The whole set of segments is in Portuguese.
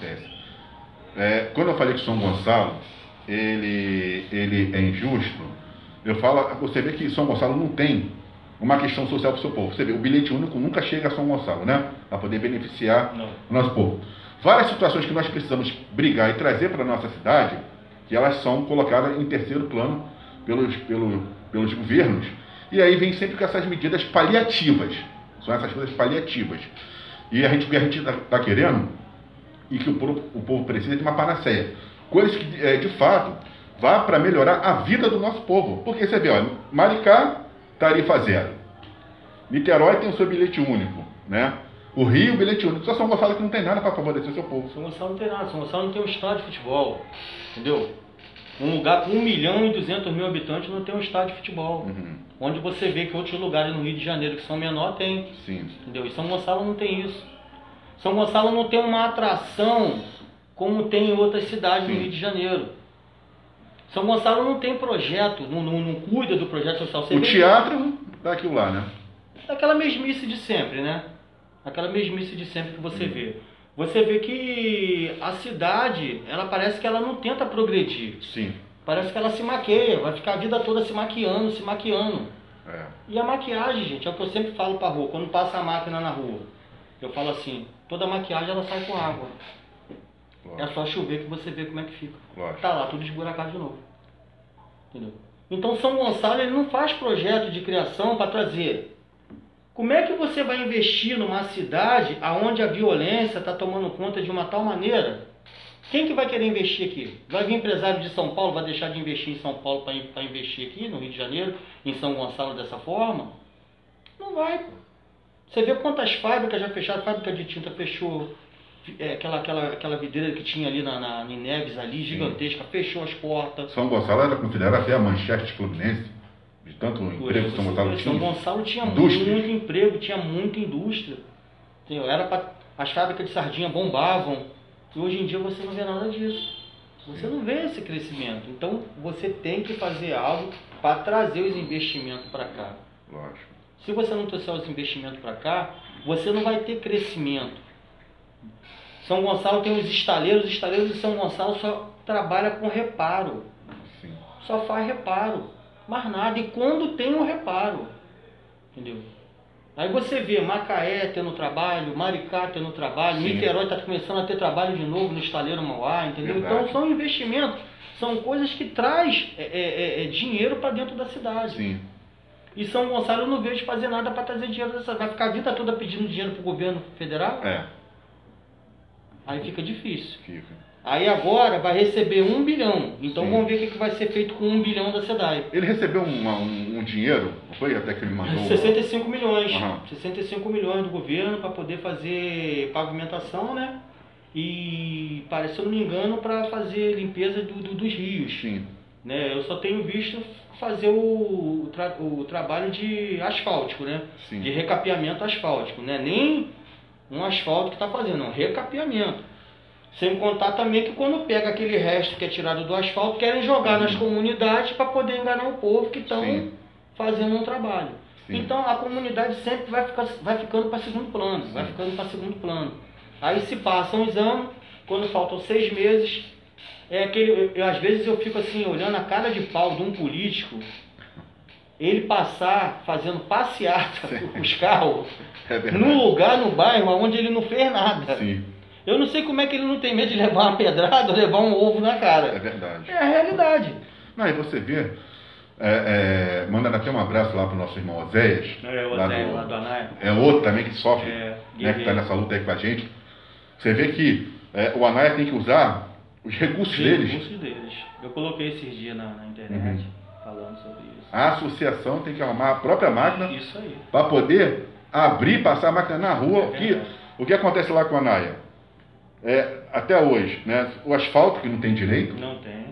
acontece? É, quando eu falei que São Gonçalo ele, ele é injusto, eu falo, você vê que São Gonçalo não tem uma questão social para o seu povo. Você vê, o bilhete único nunca chega a São Gonçalo, né? Para poder beneficiar não. o nosso povo. Várias situações que nós precisamos brigar e trazer para a nossa cidade, que elas são colocadas em terceiro plano pelos, pelo, pelos governos, e aí vem sempre com essas medidas paliativas. São essas coisas paliativas. E a gente, o que a gente está tá querendo, e que o povo, o povo precisa de uma panaceia. Coisas que, é, de fato, vá para melhorar a vida do nosso povo. Porque você vê, olha, Maricá, tarifa zero. Niterói tem o seu bilhete único, né? O Rio, bilhete único. Só São Gonçalo que não tem nada para favorecer o seu povo. São Gonçalo não tem nada. São Gonçalo não tem um estádio de futebol. Entendeu? Um lugar com 1 milhão e 200 mil habitantes não tem um estádio de futebol. Uhum. Onde você vê que outros lugares no Rio de Janeiro que são menor tem. Sim. Entendeu? E São Gonçalo não tem isso. São Gonçalo não tem uma atração como tem em outras cidades Sim. no Rio de Janeiro. São Gonçalo não tem projeto, não, não, não cuida do projeto social. Você o teatro dá aquilo lá, né? Daquela mesmice de sempre, né? Aquela mesmice de sempre que você hum. vê. Você vê que a cidade, ela parece que ela não tenta progredir. Sim. Parece que ela se maqueia, vai ficar a vida toda se maquiando, se maquiando. É. E a maquiagem, gente, é o que eu sempre falo pra rua, quando passa a máquina na rua. Eu falo assim, toda maquiagem ela sai com água. É só chover que você vê como é que fica. Lógico. Tá lá, tudo esburacado de novo. Entendeu? Então São Gonçalo ele não faz projeto de criação para trazer. Como é que você vai investir numa cidade onde a violência está tomando conta de uma tal maneira? Quem que vai querer investir aqui? Vai vir empresário de São Paulo, vai deixar de investir em São Paulo para investir aqui no Rio de Janeiro, em São Gonçalo dessa forma? Não vai. Você vê quantas fábricas já fecharam, fábrica de tinta fechou, é, aquela, aquela, aquela videira que tinha ali na, na, em Neves, ali, gigantesca, Sim. fechou as portas. São Gonçalo era considerada até a manchete fluminense, de tanto emprego que São Gonçalo tinha. São Gonçalo tinha indústria. muito emprego, tinha muita indústria. Entendeu? Era pra, as fábricas de sardinha bombavam. E hoje em dia você não vê nada disso. Você não vê esse crescimento. Então você tem que fazer algo para trazer os investimentos para cá. Lógico. Se você não trouxer os investimentos para cá, você não vai ter crescimento. São Gonçalo tem os estaleiros, os estaleiros de São Gonçalo só trabalha com reparo. Sim. Só faz reparo. Mais nada. E quando tem um reparo. Entendeu? Aí você vê Macaé tendo trabalho, Maricá tendo trabalho, Sim. Niterói está começando a ter trabalho de novo no estaleiro Mauá, entendeu? Verdade. Então são investimentos, são coisas que traz é, é, é, é dinheiro para dentro da cidade. Sim. E São Gonçalo eu não vejo fazer nada para trazer dinheiro dessa. Vai ficar a vida toda pedindo dinheiro para o governo federal? É. Aí fica difícil. Fica. Aí agora vai receber um bilhão. Então Sim. vamos ver o que vai ser feito com um bilhão da SEDAI. Ele recebeu um, um, um dinheiro, foi até que ele mandou? 65 milhões. Uhum. 65 milhões do governo para poder fazer pavimentação, né? E, se eu não me engano, para fazer limpeza do, do, dos rios. Sim. Né? Eu só tenho visto fazer o, tra, o trabalho de asfáltico, né? Sim. De recapeamento asfáltico, né? Nem um asfalto que está fazendo, um recapeamento. Sem contar também que quando pega aquele resto que é tirado do asfalto, querem jogar nas comunidades para poder enganar o povo que estão fazendo um trabalho. Sim. Então a comunidade sempre vai, ficar, vai ficando para segundo plano, Sim. vai ficando para segundo plano. Aí se passam os anos, quando faltam seis meses, é aquele. Eu, às vezes eu fico assim, olhando a cara de pau de um político, ele passar fazendo passeata com os carros é no lugar, no bairro, onde ele não fez nada. Sim. Eu não sei como é que ele não tem medo de levar uma pedrada ou levar um ovo na cara. É verdade. É a realidade. Não, e você vê, é, é, mandando até um abraço lá pro nosso irmão Oséias. É, o Oséias, lá, lá do Anaia. É outro também que sofre, é, né, que está nessa luta aí com a gente. Você vê que é, o Anaia tem que usar os recursos deles. Os recursos deles. Eu coloquei esses dias na, na internet uhum. falando sobre isso. A associação tem que arrumar a própria máquina para poder abrir, passar a máquina na rua. É que, o que acontece lá com a Anaia? É, até hoje, né? O asfalto que não tem direito. Não tem.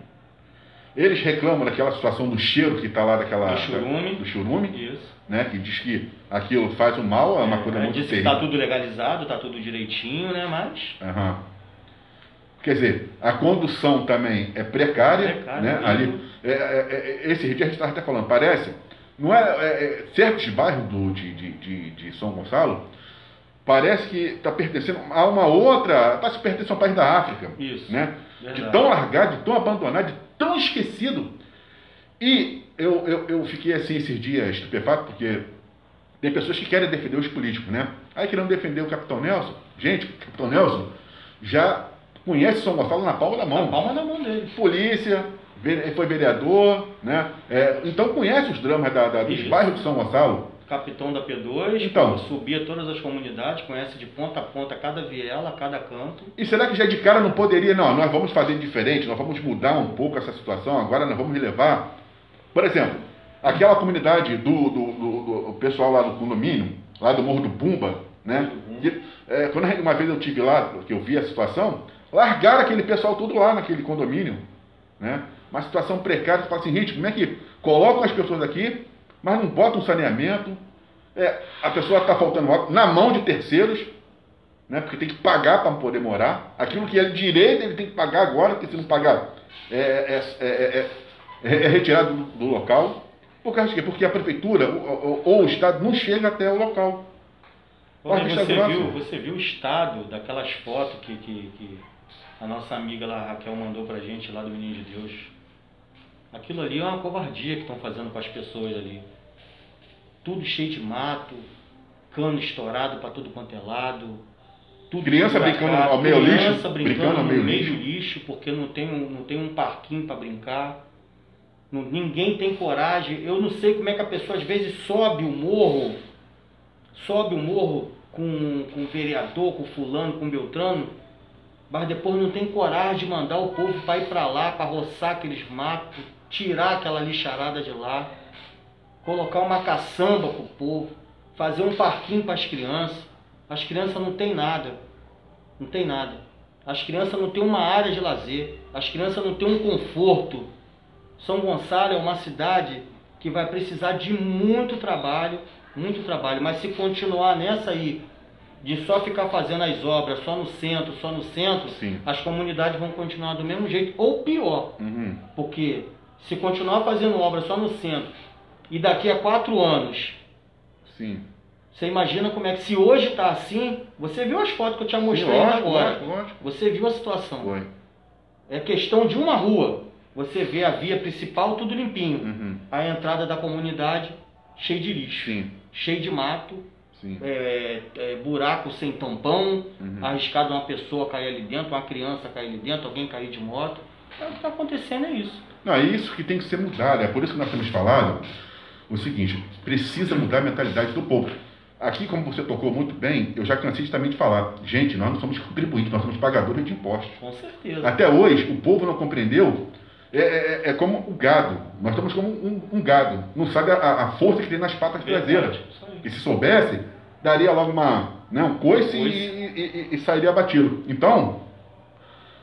Eles reclamam daquela situação do cheiro que está lá daquela. Do churume. Da, do churume. Isso. Né, que diz que aquilo faz um mal, é uma é, coisa muito séria. Está tudo legalizado, está tudo direitinho, né? Mas. Uhum. Quer dizer, a condução também é precária, precária né? Ali, é, é, é, esse dia a gente estava até falando, parece, não é, é, é certos bairros do, de, de, de, de São Gonçalo parece que está pertencendo a uma outra, está se pertencendo a um país da África. Isso. Né? Verdade. De tão largado, de tão abandonado, de tão esquecido. E eu, eu, eu fiquei assim esses dias estupefato, porque tem pessoas que querem defender os políticos, né? Aí querendo defender o Capitão Nelson. Gente, o Capitão Nelson já conhece São Gonçalo na palma da mão. Na palma da mão dele. Polícia, foi vereador, né? É, então conhece os dramas da, da, dos bairros de São Gonçalo. Capitão da P2, Então. subia todas as comunidades, conhece de ponta a ponta cada viela, cada canto. E será que já de cara não poderia, não, nós vamos fazer diferente, nós vamos mudar um pouco essa situação, agora nós vamos levar. Por exemplo, aquela comunidade do, do, do- do pessoal lá do condomínio, lá do Morro do Pumba, né? Pumba. Que, é, quando uma vez eu tive lá, que eu vi a situação, largaram aquele pessoal tudo lá naquele condomínio, né? Uma situação precária, você fala assim, gente, como é que colocam as pessoas aqui, mas não botam saneamento, é, a pessoa está faltando água na mão de terceiros, né? Porque tem que pagar para poder morar. Aquilo que é direito ele tem que pagar agora, porque se não pagar é, é, é, é- é- é retirado do, do local. Por causa de quê? Porque a prefeitura ou, ou- ou o Estado não chega até o local. Olha, você, viu, você viu o estado daquelas fotos que, que, que a nossa amiga lá, Raquel, mandou pra gente lá do Menino de Deus? Aquilo ali é uma covardia que estão fazendo com as pessoas ali. Tudo cheio de mato, cano estourado para tudo quanto é lado. Tudo Criança brincando ao meio criança lixo, brincando, brincando ao no meio lixo. lixo, porque não tem um, não tem um parquinho para brincar. Não- ninguém tem coragem. Eu não sei como é que a pessoa às vezes sobe o morro, sobe o morro com, com o vereador, com fulano, com Beltrano, mas depois não tem coragem de mandar o povo para ir para lá, para roçar aqueles matos, tirar aquela lixarada de lá, colocar uma caçamba para o povo, fazer um parquinho para as crianças. As crianças não têm nada, não tem nada. As crianças não têm uma área de lazer, as crianças não têm um conforto. São Gonçalo é uma cidade que vai precisar de muito trabalho, muito trabalho, mas se continuar nessa aí, de só ficar fazendo as obras só no centro, só no centro, Sim. as comunidades vão continuar do mesmo jeito, ou pior, Uhum. porque se continuar fazendo obra só no centro, e daqui a quatro anos, Sim. você imagina como é que, se hoje está assim, você viu as fotos que eu te mostrei lógico, agora, lógico, lógico. você viu a situação. Foi. É questão de uma rua. Você vê a via principal tudo limpinho. Uhum. A entrada da comunidade cheia de lixo, Sim. cheio de mato. É, é, buraco sem tampão, Uhum. arriscado uma pessoa cair ali dentro, uma criança cair ali dentro, alguém cair de moto. É, o que está acontecendo é isso. Não, é isso que tem que ser mudado. É por isso que nós temos falado o seguinte: precisa mudar a mentalidade do povo. Aqui, como você tocou muito bem, eu já cansei de também de falar, gente, nós não somos contribuintes, nós somos pagadores de impostos. Com certeza. Até hoje, o povo não compreendeu. É, é- é como o gado. Nós estamos como um, um gado. Não sabe a, a força que tem nas patas traseiras. E se soubesse, daria logo uma, né, um coice e, Coice. e- e- e sairia batido. Então,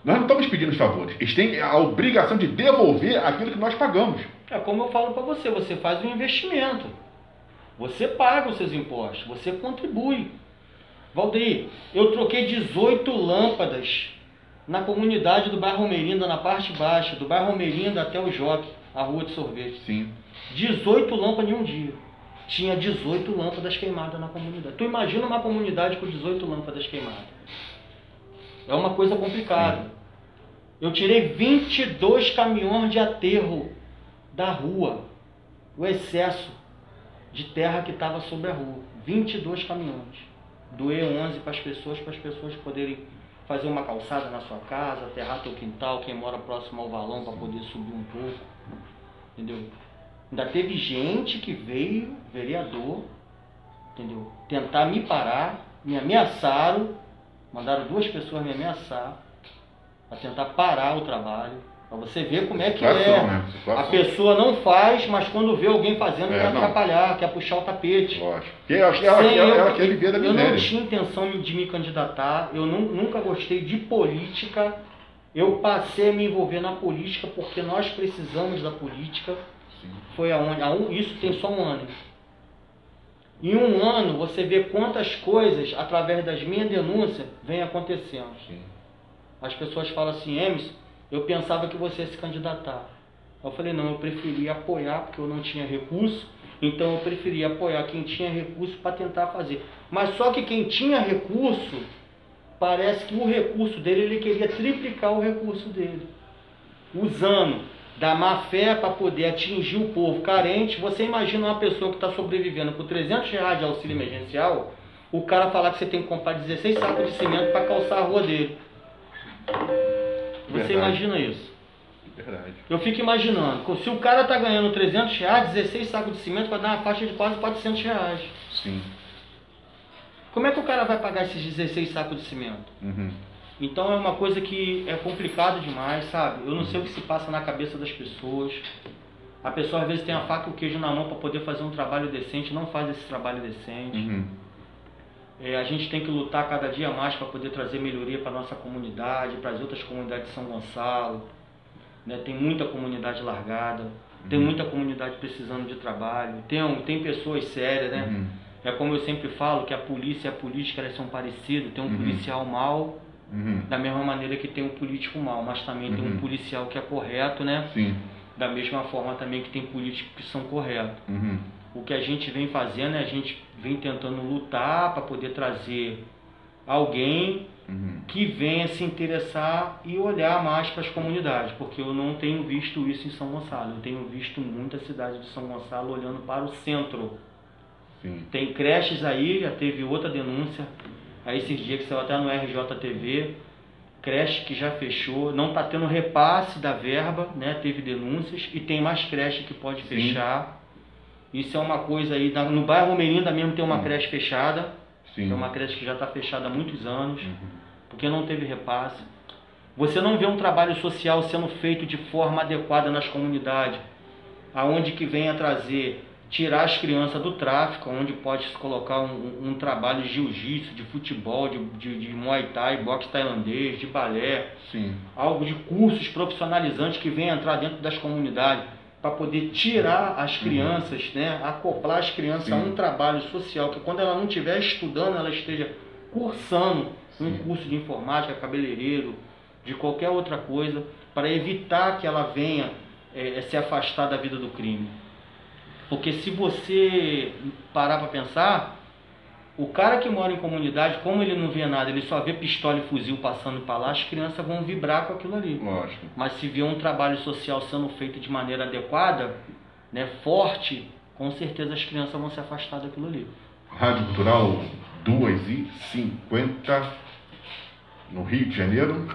nós não estamos pedindo os favores. Eles têm a obrigação de devolver aquilo que nós pagamos. É como eu falo para você, você faz um investimento. Você paga os seus impostos, você contribui. Valdeir, eu troquei 18 lâmpadas na comunidade do bairro Almerinda, na parte baixa, do bairro Almerinda até o Joque, a rua de sorvete. Sim. 18 lâmpadas em um dia. Tinha 18 lâmpadas queimadas na comunidade. Tu imagina uma comunidade com 18 lâmpadas queimadas. É uma coisa complicada. Eu tirei 22 caminhões de aterro da rua. O excesso de terra que estava sobre a rua. 22 caminhões. Doei 11 para as pessoas, para as pessoas poderem fazer uma calçada na sua casa, aterrar teu quintal, quem mora próximo ao valão para poder subir um pouco. Entendeu? Ainda teve gente que veio, vereador, entendeu? Tentar me parar, me ameaçaram, mandaram duas pessoas me ameaçar, para tentar parar o trabalho. Para você ver como é que Situação, é. né? A pessoa não faz, mas quando vê alguém fazendo, É, quer não. atrapalhar, quer puxar o tapete. Lógico. Porque ela, Sem ela, eu- ela quer viver da eu não tinha intenção de me candidatar, eu nu- nunca gostei de política. Eu passei a me envolver na política porque nós precisamos da política. Sim. Foi aonde? a isso tem só um ano. Em um ano você vê quantas coisas, através das minhas denúncias, vem acontecendo. Sim. As pessoas falam assim, Emerson, eu pensava que você ia se candidatar. Eu falei, não, eu preferi apoiar porque eu não tinha recurso, então eu preferi apoiar quem tinha recurso para tentar fazer. Mas só que quem tinha recurso, parece que o recurso dele, ele queria triplicar o recurso dele. Usando da má fé para poder atingir o povo carente. Você imagina uma pessoa que está sobrevivendo por 300 reais de auxílio emergencial, o cara falar que você tem que comprar 16 sacos de cimento para calçar a rua dele. Você Verdade. imagina isso? Verdade. Eu fico imaginando, se o cara está ganhando 300 reais, 16 sacos de cimento vai dar uma faixa de quase 400 reais. Sim. Como é que o cara vai pagar esses 16 sacos de cimento? Uhum. Então é uma coisa que é complicado demais, sabe? Eu não sei o que se passa na cabeça das pessoas. A pessoa às vezes tem a faca e o queijo na mão para poder fazer um trabalho decente, não faz esse trabalho decente. Uhum. É, a gente tem que lutar cada dia mais para poder trazer melhoria para nossa comunidade, para as outras comunidades de São Gonçalo. Né? Tem muita comunidade largada, uhum. tem muita comunidade precisando de trabalho, tem, tem pessoas sérias, né? Uhum. É como eu sempre falo, que a polícia e a política elas são parecidas. Tem um uhum. policial mal, uhum. da mesma maneira que tem um político mal, mas também tem um uhum. policial que é correto, né? Sim. Da mesma forma também que tem políticos que são corretos. O que a gente vem fazendo é a gente vem tentando lutar para poder trazer alguém uhum. que venha se interessar e olhar mais para as comunidades, porque eu não tenho visto isso em São Gonçalo. Eu tenho visto muita cidade de São Gonçalo olhando para o centro. Sim. Tem creches aí, já teve outra denúncia, aí esses dias que saiu até no RJTV, creche que já fechou, não está tendo repasse da verba, né? Teve denúncias e tem mais creche que pode Sim. fechar. Isso é uma coisa aí, no bairro Romerinda mesmo tem uma uhum. creche fechada, Sim. é uma creche que já está fechada há muitos anos, uhum. porque não teve repasse. Você não vê um trabalho social sendo feito de forma adequada nas comunidades, aonde que venha trazer tirar as crianças do tráfico, onde pode se colocar um, um trabalho de jiu-jitsu, de futebol, de, de, de, muay thai, boxe tailandês, de balé, Sim. algo de cursos profissionalizantes que venha entrar dentro das comunidades para poder tirar as crianças, uhum. né, acoplar as crianças Sim. a um trabalho social, que quando ela não estiver estudando, ela esteja cursando Sim. um curso de informática, cabeleireiro, de qualquer outra coisa, para evitar que ela venha é, se afastar da vida do crime. Porque se você parar para pensar, o cara que mora em comunidade, como ele não vê nada, ele só vê pistola e fuzil passando para lá, as crianças vão vibrar com aquilo ali. Lógico. Mas se vê um trabalho social sendo feito de maneira adequada, né, forte, com certeza as crianças vão se afastar daquilo ali. Rádio Cultural 2 e 50 no Rio de Janeiro.